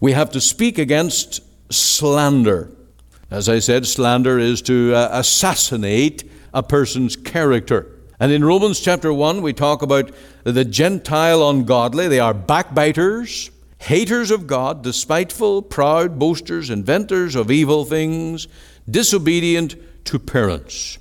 We have to speak against slander. As I said, slander is to uh, assassinate a person's character. And in Romans chapter 1, we talk about the Gentile ungodly. They are backbiters, haters of God, despiteful, proud, boasters, inventors of evil things, disobedient to parents.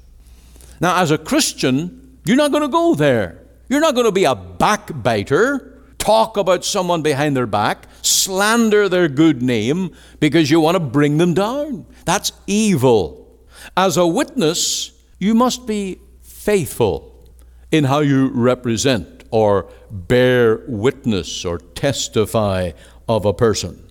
Now, as a Christian, you're not going to go there. You're not going to be a backbiter, talk about someone behind their back, slander their good name because you want to bring them down. That's evil. As a witness, you must be faithful in how you represent or bear witness or testify of a person.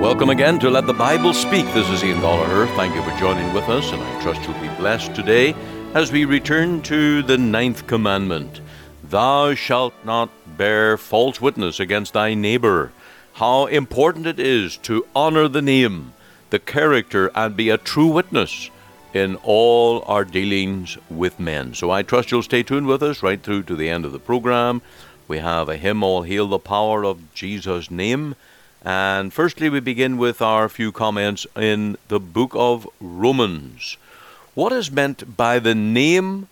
Welcome again to Let the Bible Speak. This is Ian Goligher. Thank you for joining with us, and I trust you'll be blessed today as we return to the ninth commandment Thou shalt not bear false witness against thy neighbor. How important it is to honor the name, the character, and be a true witness in all our dealings with men. So I trust you'll stay tuned with us right through to the end of the program. We have a hymn, All Hail the Power of Jesus' Name. And firstly, we begin with our few comments in the book of Romans. What is meant by the name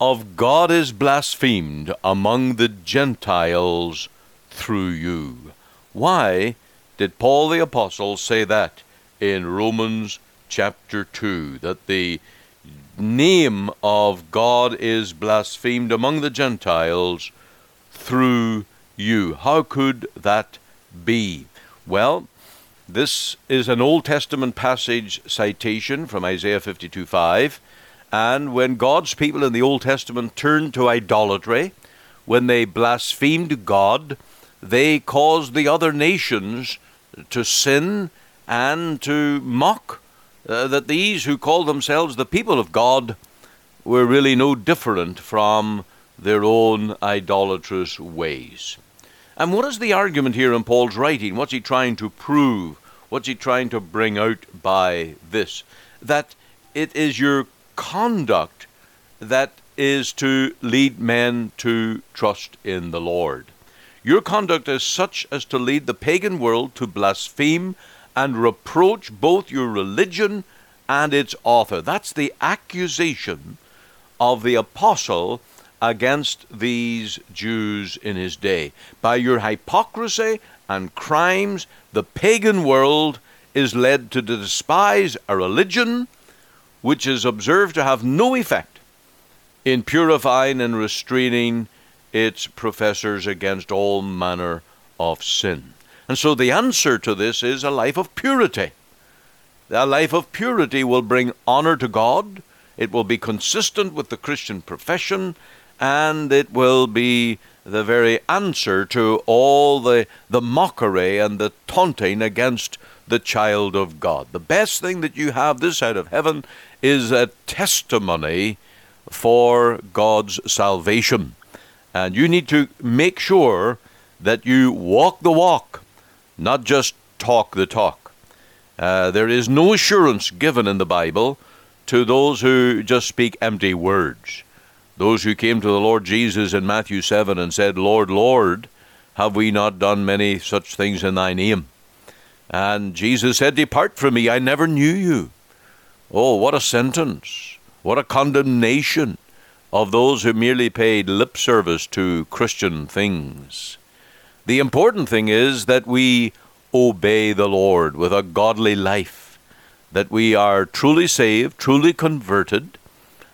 of God is blasphemed among the Gentiles through you? Why did Paul the Apostle say that in Romans chapter 2? That the name of God is blasphemed among the Gentiles through you. How could that be? Well, this is an Old Testament passage citation from Isaiah 52 5. And when God's people in the Old Testament turned to idolatry, when they blasphemed God, they caused the other nations to sin and to mock uh, that these who called themselves the people of God were really no different from their own idolatrous ways. And what is the argument here in Paul's writing? What's he trying to prove? What's he trying to bring out by this? That it is your conduct that is to lead men to trust in the Lord. Your conduct is such as to lead the pagan world to blaspheme and reproach both your religion and its author. That's the accusation of the apostle against these Jews in his day. By your hypocrisy and crimes, the pagan world is led to despise a religion which is observed to have no effect in purifying and restraining its professors against all manner of sin. And so the answer to this is a life of purity. A life of purity will bring honor to God. It will be consistent with the Christian profession and it will be the very answer to all the, the mockery and the taunting against the child of God. The best thing that you have this side of heaven is a testimony for God's salvation. And you need to make sure that you walk the walk, not just talk the talk. Uh, there is no assurance given in the Bible to those who just speak empty words. Those who came to the Lord Jesus in Matthew 7 and said, Lord, Lord, have we not done many such things in thy name? And Jesus said, Depart from me, I never knew you. Oh, what a sentence! What a condemnation of those who merely paid lip service to Christian things. The important thing is that we obey the Lord with a godly life, that we are truly saved, truly converted,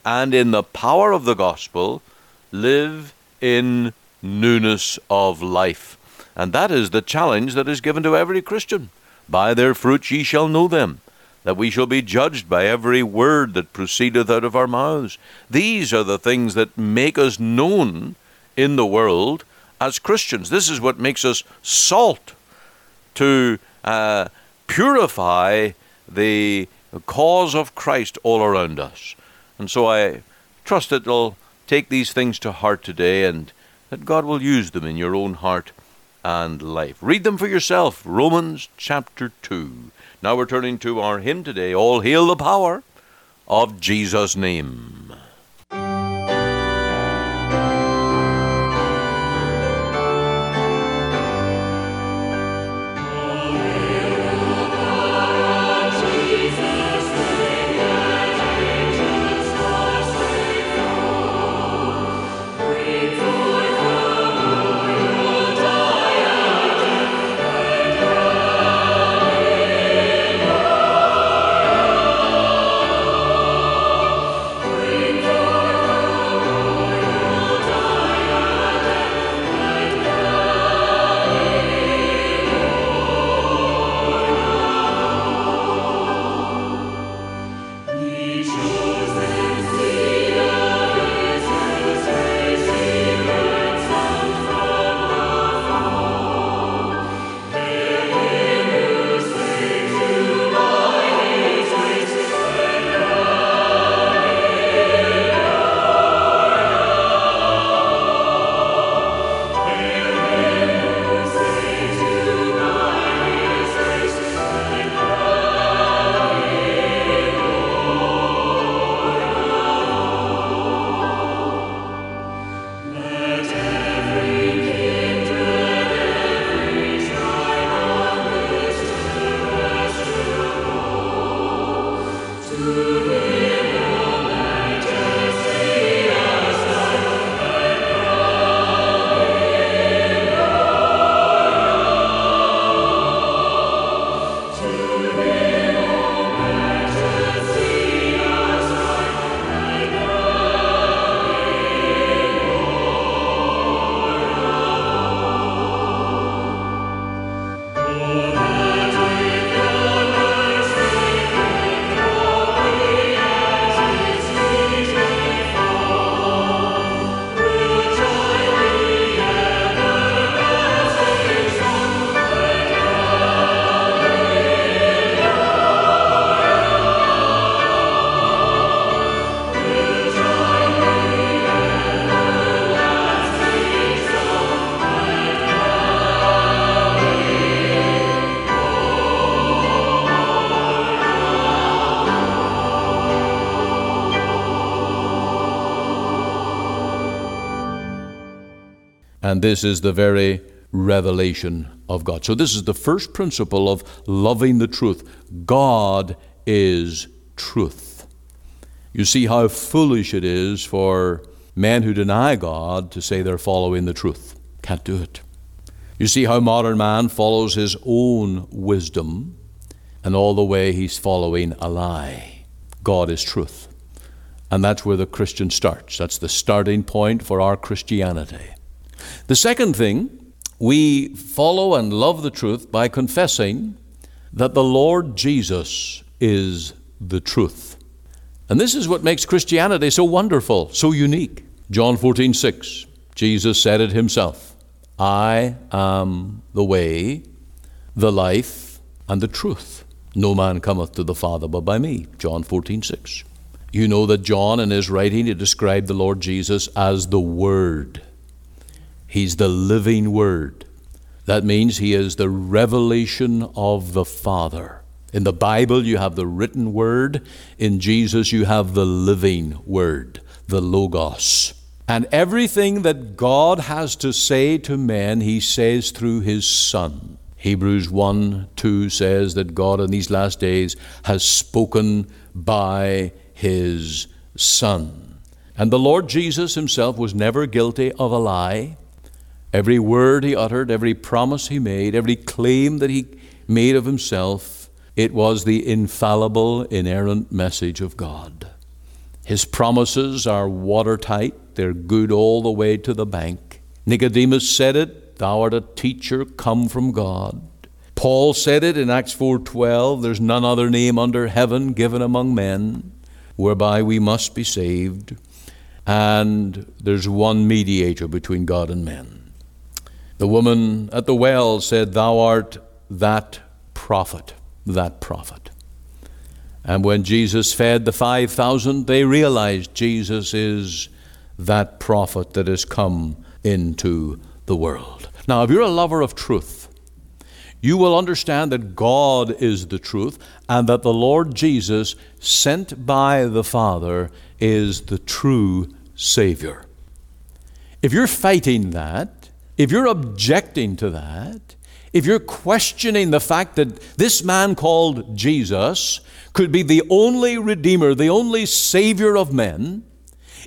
and in the power of the gospel live in newness of life. And that is the challenge that is given to every Christian. By their fruits ye shall know them, that we shall be judged by every word that proceedeth out of our mouths. These are the things that make us known in the world as Christians. This is what makes us salt to uh, purify the cause of Christ all around us. And so I trust that you'll take these things to heart today and that God will use them in your own heart and life. Read them for yourself. Romans chapter 2. Now we're turning to our hymn today All Hail the Power of Jesus' Name. And this is the very revelation of God. So, this is the first principle of loving the truth. God is truth. You see how foolish it is for men who deny God to say they're following the truth. Can't do it. You see how modern man follows his own wisdom, and all the way he's following a lie. God is truth. And that's where the Christian starts. That's the starting point for our Christianity. The second thing, we follow and love the truth by confessing that the Lord Jesus is the truth. And this is what makes Christianity so wonderful, so unique. John 14, 6, Jesus said it himself I am the way, the life, and the truth. No man cometh to the Father but by me. John 14, 6. You know that John, in his writing, he described the Lord Jesus as the Word. He's the living Word. That means He is the revelation of the Father. In the Bible, you have the written Word. In Jesus, you have the living Word, the Logos. And everything that God has to say to men, He says through His Son. Hebrews 1 2 says that God in these last days has spoken by His Son. And the Lord Jesus Himself was never guilty of a lie. Every word he uttered, every promise he made, every claim that he made of himself, it was the infallible, inerrant message of God. His promises are watertight, they're good all the way to the bank. Nicodemus said it, Thou art a teacher come from God. Paul said it in Acts 4:12, there's none other name under heaven given among men whereby we must be saved, and there's one mediator between God and men. The woman at the well said, Thou art that prophet, that prophet. And when Jesus fed the 5,000, they realized Jesus is that prophet that has come into the world. Now, if you're a lover of truth, you will understand that God is the truth and that the Lord Jesus, sent by the Father, is the true Savior. If you're fighting that, if you're objecting to that, if you're questioning the fact that this man called Jesus could be the only Redeemer, the only Savior of men,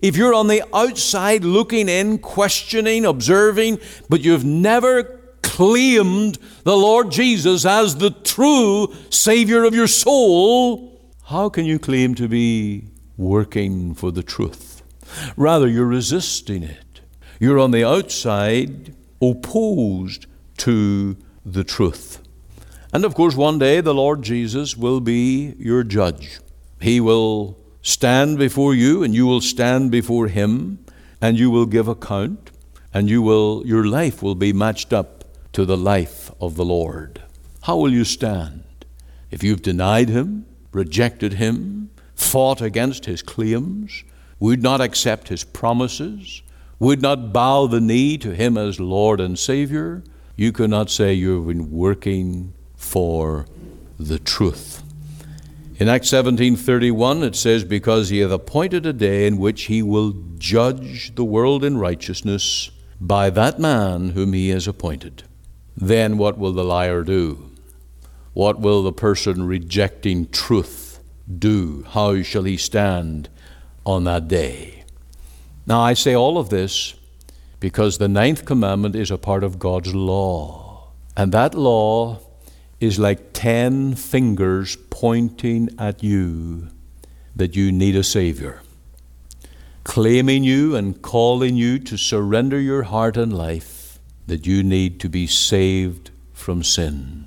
if you're on the outside looking in, questioning, observing, but you've never claimed the Lord Jesus as the true Savior of your soul, how can you claim to be working for the truth? Rather, you're resisting it. You're on the outside opposed to the truth. And of course, one day the Lord Jesus will be your judge. He will stand before you, and you will stand before Him, and you will give account, and you will, your life will be matched up to the life of the Lord. How will you stand? If you've denied Him, rejected Him, fought against His claims, would not accept His promises, would not bow the knee to Him as Lord and Savior, you cannot say you've been working for the truth. In Acts 17:31 it says because he hath appointed a day in which he will judge the world in righteousness by that man whom he has appointed. Then what will the liar do? What will the person rejecting truth do? How shall he stand on that day? Now I say all of this because the ninth commandment is a part of God's law. And that law is like ten fingers pointing at you that you need a Savior, claiming you and calling you to surrender your heart and life, that you need to be saved from sin.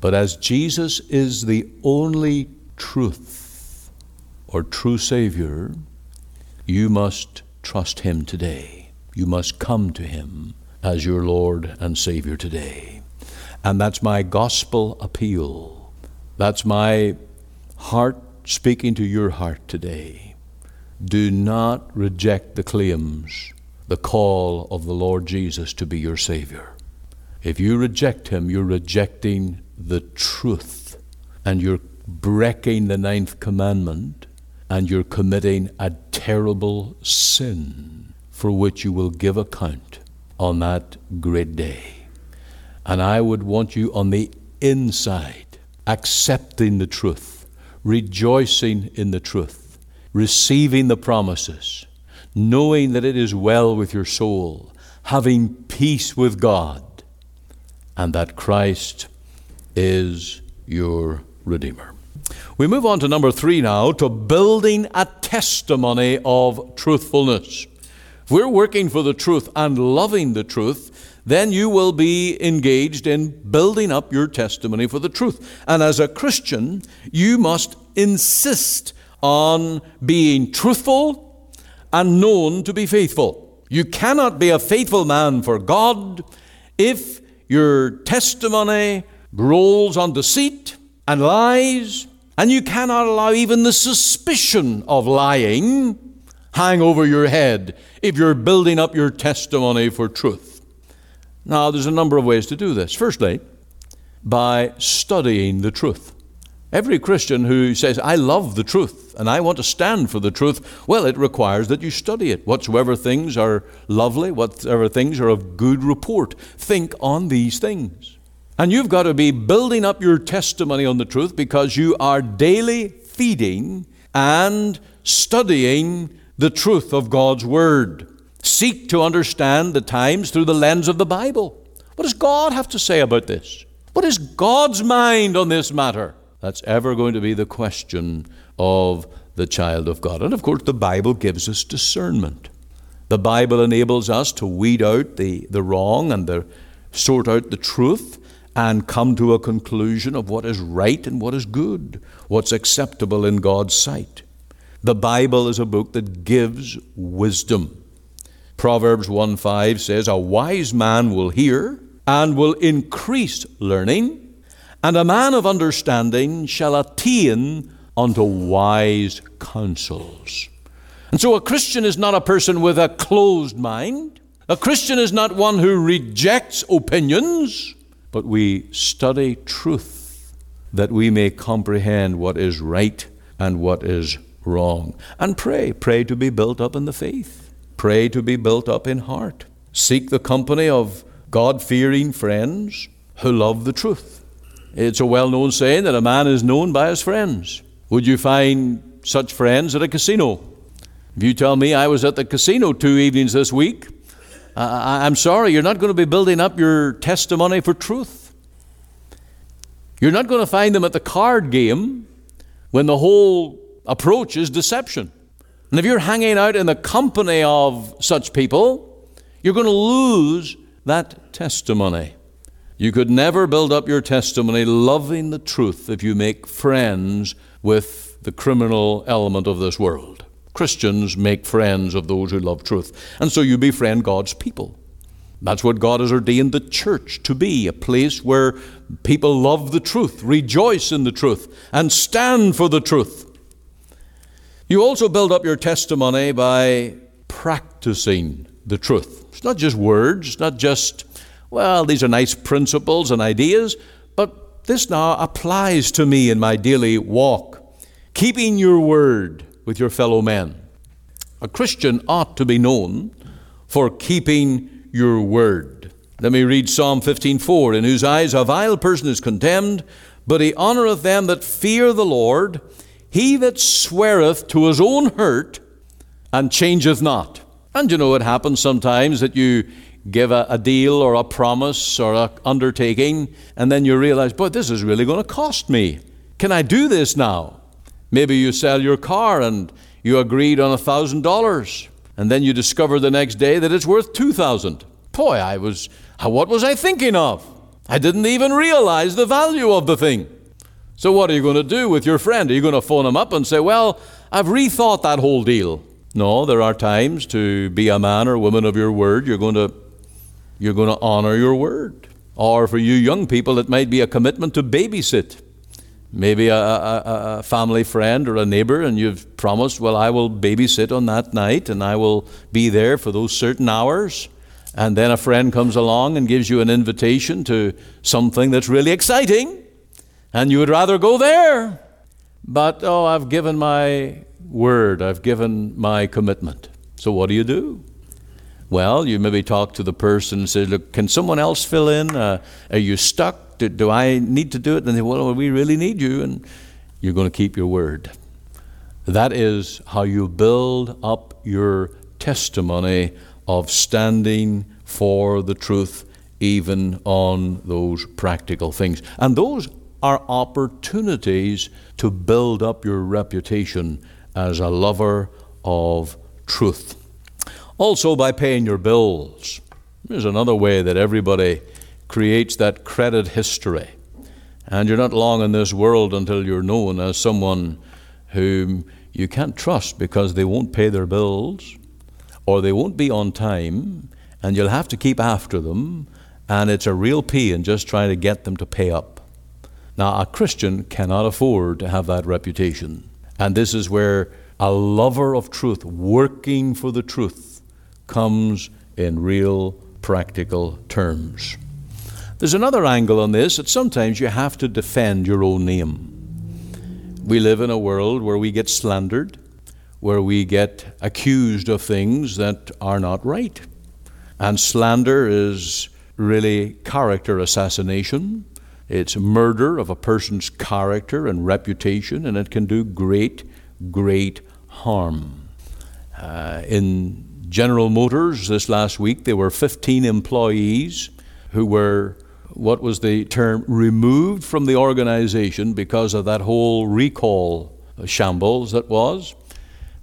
But as Jesus is the only truth or true Savior, you must trust Him today you must come to Him as your Lord and Savior today. And that's my gospel appeal. That's my heart speaking to your heart today. Do not reject the claims, the call of the Lord Jesus to be your Savior. If you reject Him, you're rejecting the truth and you're breaking the ninth commandment and you're committing a terrible sin for which you will give account on that great day. And I would want you on the inside, accepting the truth, rejoicing in the truth, receiving the promises, knowing that it is well with your soul, having peace with God, and that Christ is your Redeemer. We move on to number three now to building a testimony of truthfulness. If we're working for the truth and loving the truth, then you will be engaged in building up your testimony for the truth. And as a Christian, you must insist on being truthful and known to be faithful. You cannot be a faithful man for God if your testimony rolls on deceit and lies, and you cannot allow even the suspicion of lying hang over your head if you're building up your testimony for truth. Now, there's a number of ways to do this. Firstly, by studying the truth. Every Christian who says, I love the truth and I want to stand for the truth, well, it requires that you study it. Whatsoever things are lovely, whatsoever things are of good report, think on these things. And you've got to be building up your testimony on the truth because you are daily feeding and studying the truth of God's Word. Seek to understand the times through the lens of the Bible. What does God have to say about this? What is God's mind on this matter? That's ever going to be the question of the child of God. And of course, the Bible gives us discernment. The Bible enables us to weed out the, the wrong and the, sort out the truth and come to a conclusion of what is right and what is good, what's acceptable in God's sight. The Bible is a book that gives wisdom. Proverbs 1 5 says, A wise man will hear and will increase learning, and a man of understanding shall attain unto wise counsels. And so a Christian is not a person with a closed mind. A Christian is not one who rejects opinions. But we study truth that we may comprehend what is right and what is wrong. And pray, pray to be built up in the faith, pray to be built up in heart. Seek the company of God fearing friends who love the truth. It's a well known saying that a man is known by his friends. Would you find such friends at a casino? If you tell me I was at the casino two evenings this week, I'm sorry, you're not going to be building up your testimony for truth. You're not going to find them at the card game when the whole approach is deception. And if you're hanging out in the company of such people, you're going to lose that testimony. You could never build up your testimony loving the truth if you make friends with the criminal element of this world. Christians make friends of those who love truth. And so you befriend God's people. That's what God has ordained the church to be a place where people love the truth, rejoice in the truth, and stand for the truth. You also build up your testimony by practicing the truth. It's not just words, it's not just, well, these are nice principles and ideas, but this now applies to me in my daily walk. Keeping your word, with your fellow men. A Christian ought to be known for keeping your word. Let me read Psalm 15:4, in whose eyes a vile person is condemned, but he honoreth them that fear the Lord, he that sweareth to his own hurt and changeth not. And you know it happens sometimes that you give a, a deal or a promise or an undertaking, and then you realize, boy, this is really going to cost me. Can I do this now? Maybe you sell your car and you agreed on a thousand dollars, and then you discover the next day that it's worth two thousand. Boy, I was, uh, what was I thinking of? I didn't even realize the value of the thing. So, what are you going to do with your friend? Are you going to phone him up and say, Well, I've rethought that whole deal? No, there are times to be a man or woman of your word, you're going to, you're going to honor your word. Or for you young people, it might be a commitment to babysit maybe a, a, a, family friend or a neighbor, and you've promised, well, I will babysit on that night and I will be there for those certain hours. And then a friend comes along and gives you an invitation to something that's really exciting, and you would rather go there. But, oh, I've given my word, I've given my commitment. So what do you do? Well, you maybe talk to the person and say, Look, can someone else fill in? Uh, are you stuck? do, do I need to do it? And they say, well, we really need you, and you're going to keep your word. That is how you build up your testimony of standing for the truth, even on those practical things. And those are opportunities to build up your reputation as a lover of truth. Also, by paying your bills. There's another way that everybody creates that credit history. And you're not long in this world until you're known as someone whom you can't trust because they won't pay their bills or they won't be on time and you'll have to keep after them and it's a real pain just trying to get them to pay up. Now, a Christian cannot afford to have that reputation. And this is where a lover of truth, working for the truth, comes in real practical terms. There's another angle on this that sometimes you have to defend your own name. We live in a world where we get slandered, where we get accused of things that are not right. And slander is really character assassination. It's murder of a person's character and reputation, and it can do great, great harm. Uh, in General Motors this last week, there were 15 employees who were what was the term, removed from the organization because of that whole recall shambles that was.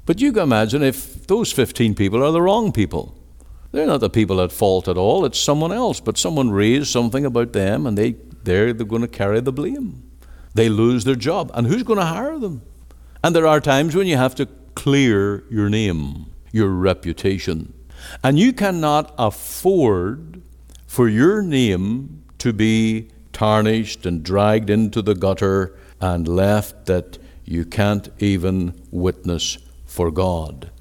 But you can imagine if those 15 people are the wrong people. They're not the people at fault at all, it's someone else, but someone raised something about them and they, they're, they're going to carry the blame. They lose their job. And who's going to hire them? And there are times when you have to clear your name, your reputation. And you cannot afford for your name to be tarnished and dragged into the gutter and left that you can't even witness for God.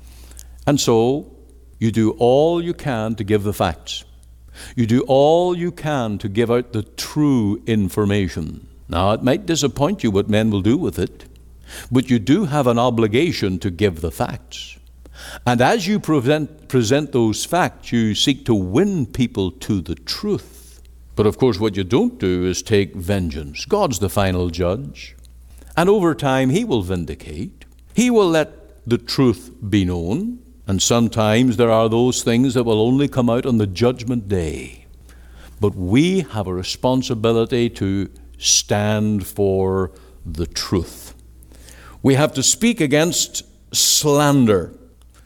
And so you do all you can to give the facts. You do all you can to give out the true information. Now, it might disappoint you what men will do with it, but you do have an obligation to give the facts. And as you present, present those facts, you seek to win people to the truth. But of course, what you don't do is take vengeance. God's the final judge. And over time, He will vindicate. He will let the truth be known. And sometimes there are those things that will only come out on the judgment day. But we have a responsibility to stand for the truth. We have to speak against slander.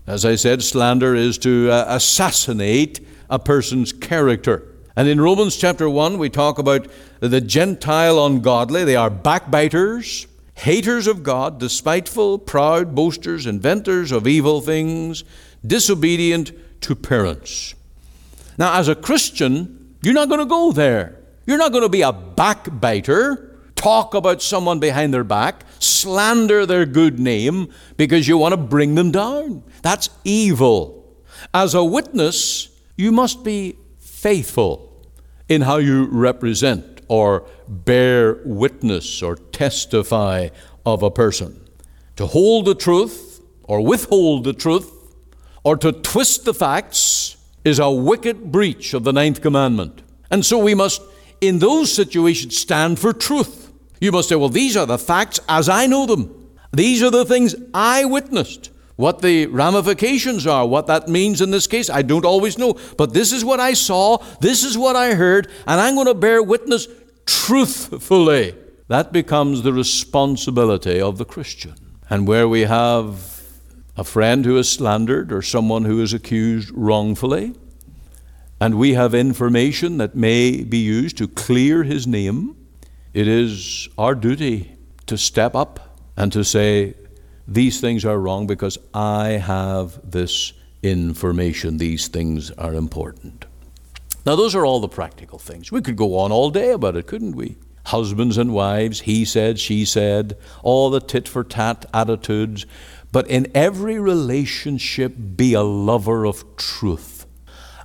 As I said, slander is to uh, assassinate a person's character. And in Romans chapter 1, we talk about the Gentile ungodly. They are backbiters, haters of God, despiteful, proud, boasters, inventors of evil things, disobedient to parents. Now, as a Christian, you're not going to go there. You're not going to be a backbiter, talk about someone behind their back, slander their good name because you want to bring them down. That's evil. As a witness, you must be faithful in how you represent or bear witness or testify of a person. To hold the truth or withhold the truth or to twist the facts is a wicked breach of the ninth commandment. And so we must, in those situations, stand for truth. You must say, well, these are the facts as I know them. These are the things I witnessed. What the ramifications are, what that means in this case, I don't always know. But this is what I saw, this is what I heard, and I'm going to bear witness truthfully. That becomes the responsibility of the Christian. And where we have a friend who is slandered or someone who is accused wrongfully, and we have information that may be used to clear his name, it is our duty to step up and to say, these things are wrong because I have this information. These things are important. Now, those are all the practical things. We could go on all day about it, couldn't we? Husbands and wives, he said, she said, all the tit for tat attitudes. But in every relationship, be a lover of truth.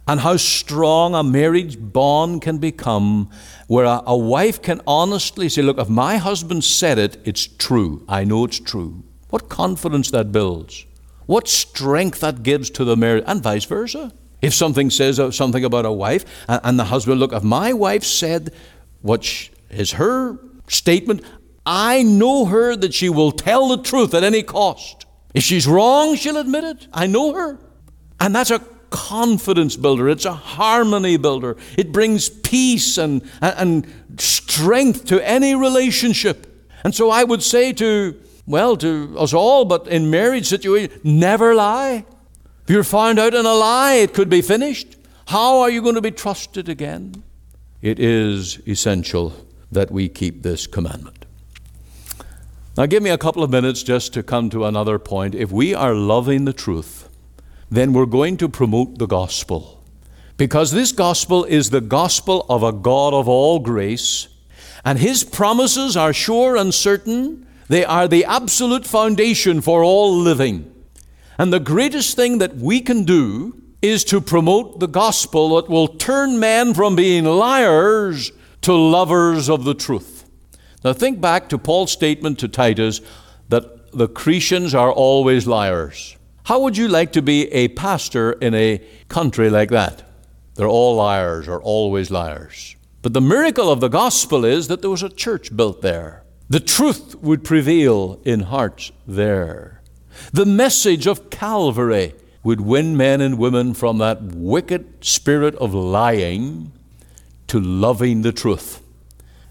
And how strong a marriage bond can become where a, a wife can honestly say, Look, if my husband said it, it's true. I know it's true. What confidence that builds. What strength that gives to the marriage, and vice versa. If something says something about a wife, and the husband, look, if my wife said what is her statement, I know her that she will tell the truth at any cost. If she's wrong, she'll admit it. I know her. And that's a confidence builder, it's a harmony builder. It brings peace and, and strength to any relationship. And so I would say to well, to us all, but in marriage situation, never lie. If you're found out in a lie, it could be finished. How are you going to be trusted again? It is essential that we keep this commandment. Now, give me a couple of minutes just to come to another point. If we are loving the truth, then we're going to promote the gospel. Because this gospel is the gospel of a God of all grace, and his promises are sure and certain they are the absolute foundation for all living. And the greatest thing that we can do is to promote the gospel that will turn men from being liars to lovers of the truth. Now, think back to Paul's statement to Titus that the Cretans are always liars. How would you like to be a pastor in a country like that? They're all liars or always liars. But the miracle of the gospel is that there was a church built there. The truth would prevail in hearts there. The message of Calvary would win men and women from that wicked spirit of lying to loving the truth.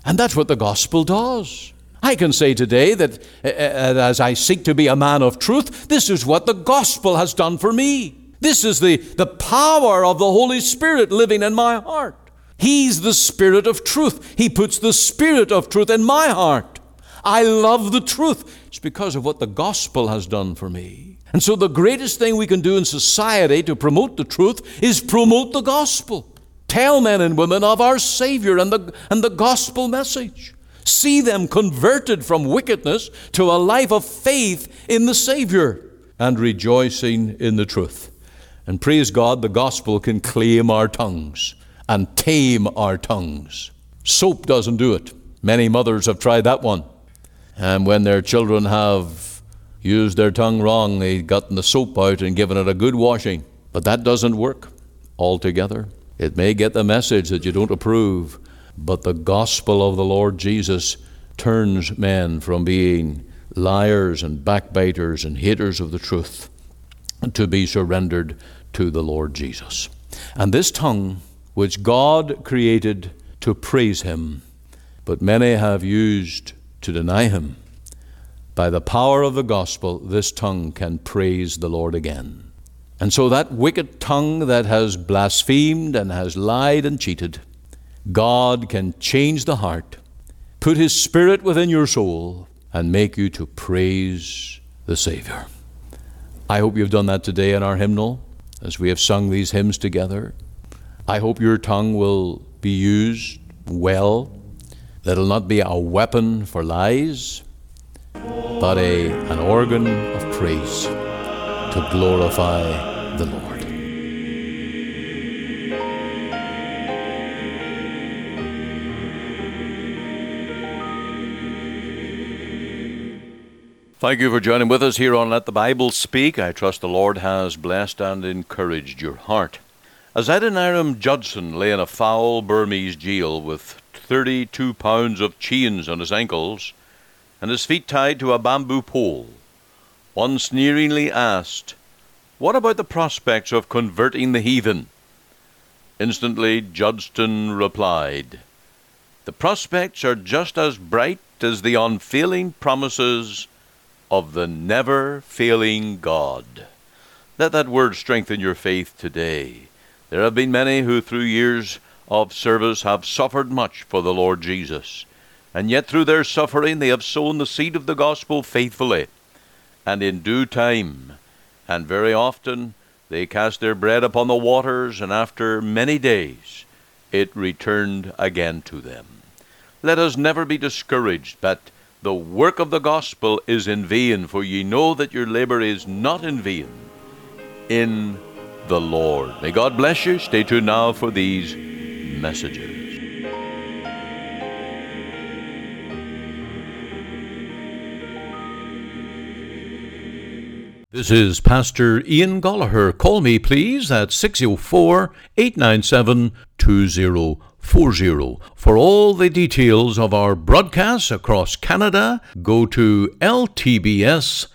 And that's what the gospel does. I can say today that uh, as I seek to be a man of truth, this is what the gospel has done for me. This is the, the power of the Holy Spirit living in my heart. He's the Spirit of truth. He puts the Spirit of truth in my heart. I love the truth. It's because of what the gospel has done for me. And so, the greatest thing we can do in society to promote the truth is promote the gospel. Tell men and women of our Savior and the, and the gospel message. See them converted from wickedness to a life of faith in the Savior and rejoicing in the truth. And praise God, the gospel can claim our tongues and tame our tongues. Soap doesn't do it. Many mothers have tried that one. And when their children have used their tongue wrong, they've gotten the soap out and given it a good washing. But that doesn't work altogether. It may get the message that you don't approve, but the gospel of the Lord Jesus turns men from being liars and backbiters and haters of the truth to be surrendered to the Lord Jesus. And this tongue, which God created to praise Him, but many have used to deny Him, by the power of the gospel, this tongue can praise the Lord again. And so that wicked tongue that has blasphemed and has lied and cheated, God can change the heart, put His Spirit within your soul, and make you to praise the Savior. I hope you've done that today in our hymnal as we have sung these hymns together. I hope your tongue will be used well, that it'll not be a weapon for lies, but a, an organ of praise to glorify the Lord. Thank you for joining with us here on Let the Bible Speak. I trust the Lord has blessed and encouraged your heart. As Adoniram Judson lay in a foul Burmese jail with 32 pounds of chains on his ankles and his feet tied to a bamboo pole, one sneeringly asked, What about the prospects of converting the heathen? Instantly Judson replied, The prospects are just as bright as the unfailing promises of the never failing God. Let that word strengthen your faith today. There have been many who, through years of service, have suffered much for the Lord Jesus, and yet through their suffering they have sown the seed of the gospel faithfully, and in due time, and very often, they cast their bread upon the waters, and after many days it returned again to them. Let us never be discouraged, but the work of the gospel is in vain, for ye know that your labor is not in vain in the Lord. May God bless you. Stay tuned now for these messages. This is Pastor Ian Goligher. Call me, please, at 604 897 40. For all the details of our broadcasts across Canada, go to ltbs.ca.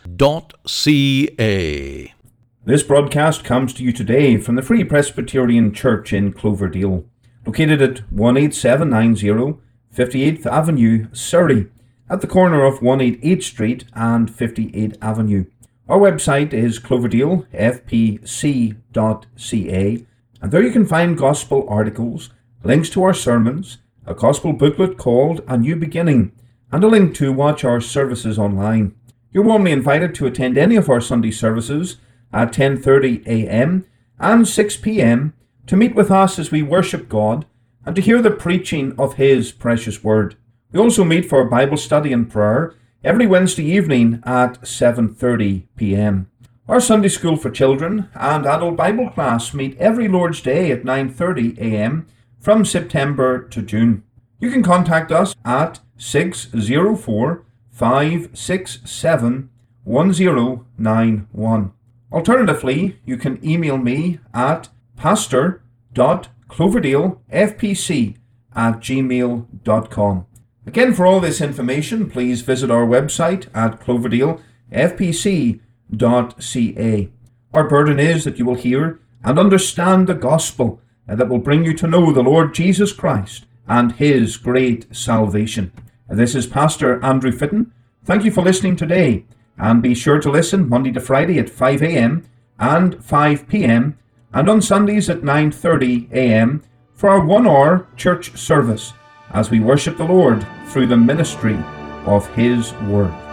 This broadcast comes to you today from the Free Presbyterian Church in Cloverdale, located at 18790 58th Avenue, Surrey, at the corner of 188 Street and 58th Avenue. Our website is cloverdalefpc.ca, and there you can find gospel articles links to our sermons, a gospel booklet called A New Beginning, and a link to watch our services online. You're warmly invited to attend any of our Sunday services at 10:30 a.m. and 6 p.m. to meet with us as we worship God and to hear the preaching of his precious word. We also meet for Bible study and prayer every Wednesday evening at 7:30 p.m. Our Sunday school for children and adult Bible class meet every Lord's Day at 9:30 a.m from September to June. You can contact us at 604 567 1091. Alternatively, you can email me at pastor.cloverdalefpc at gmail.com. Again, for all this information, please visit our website at cloverdalefpc.ca. Our burden is that you will hear and understand the gospel that will bring you to know the Lord Jesus Christ and his great salvation. This is Pastor Andrew Fitton. Thank you for listening today, and be sure to listen Monday to Friday at 5 a.m. and 5 p.m. and on Sundays at 9:30 a.m. for our one-hour church service as we worship the Lord through the ministry of his word.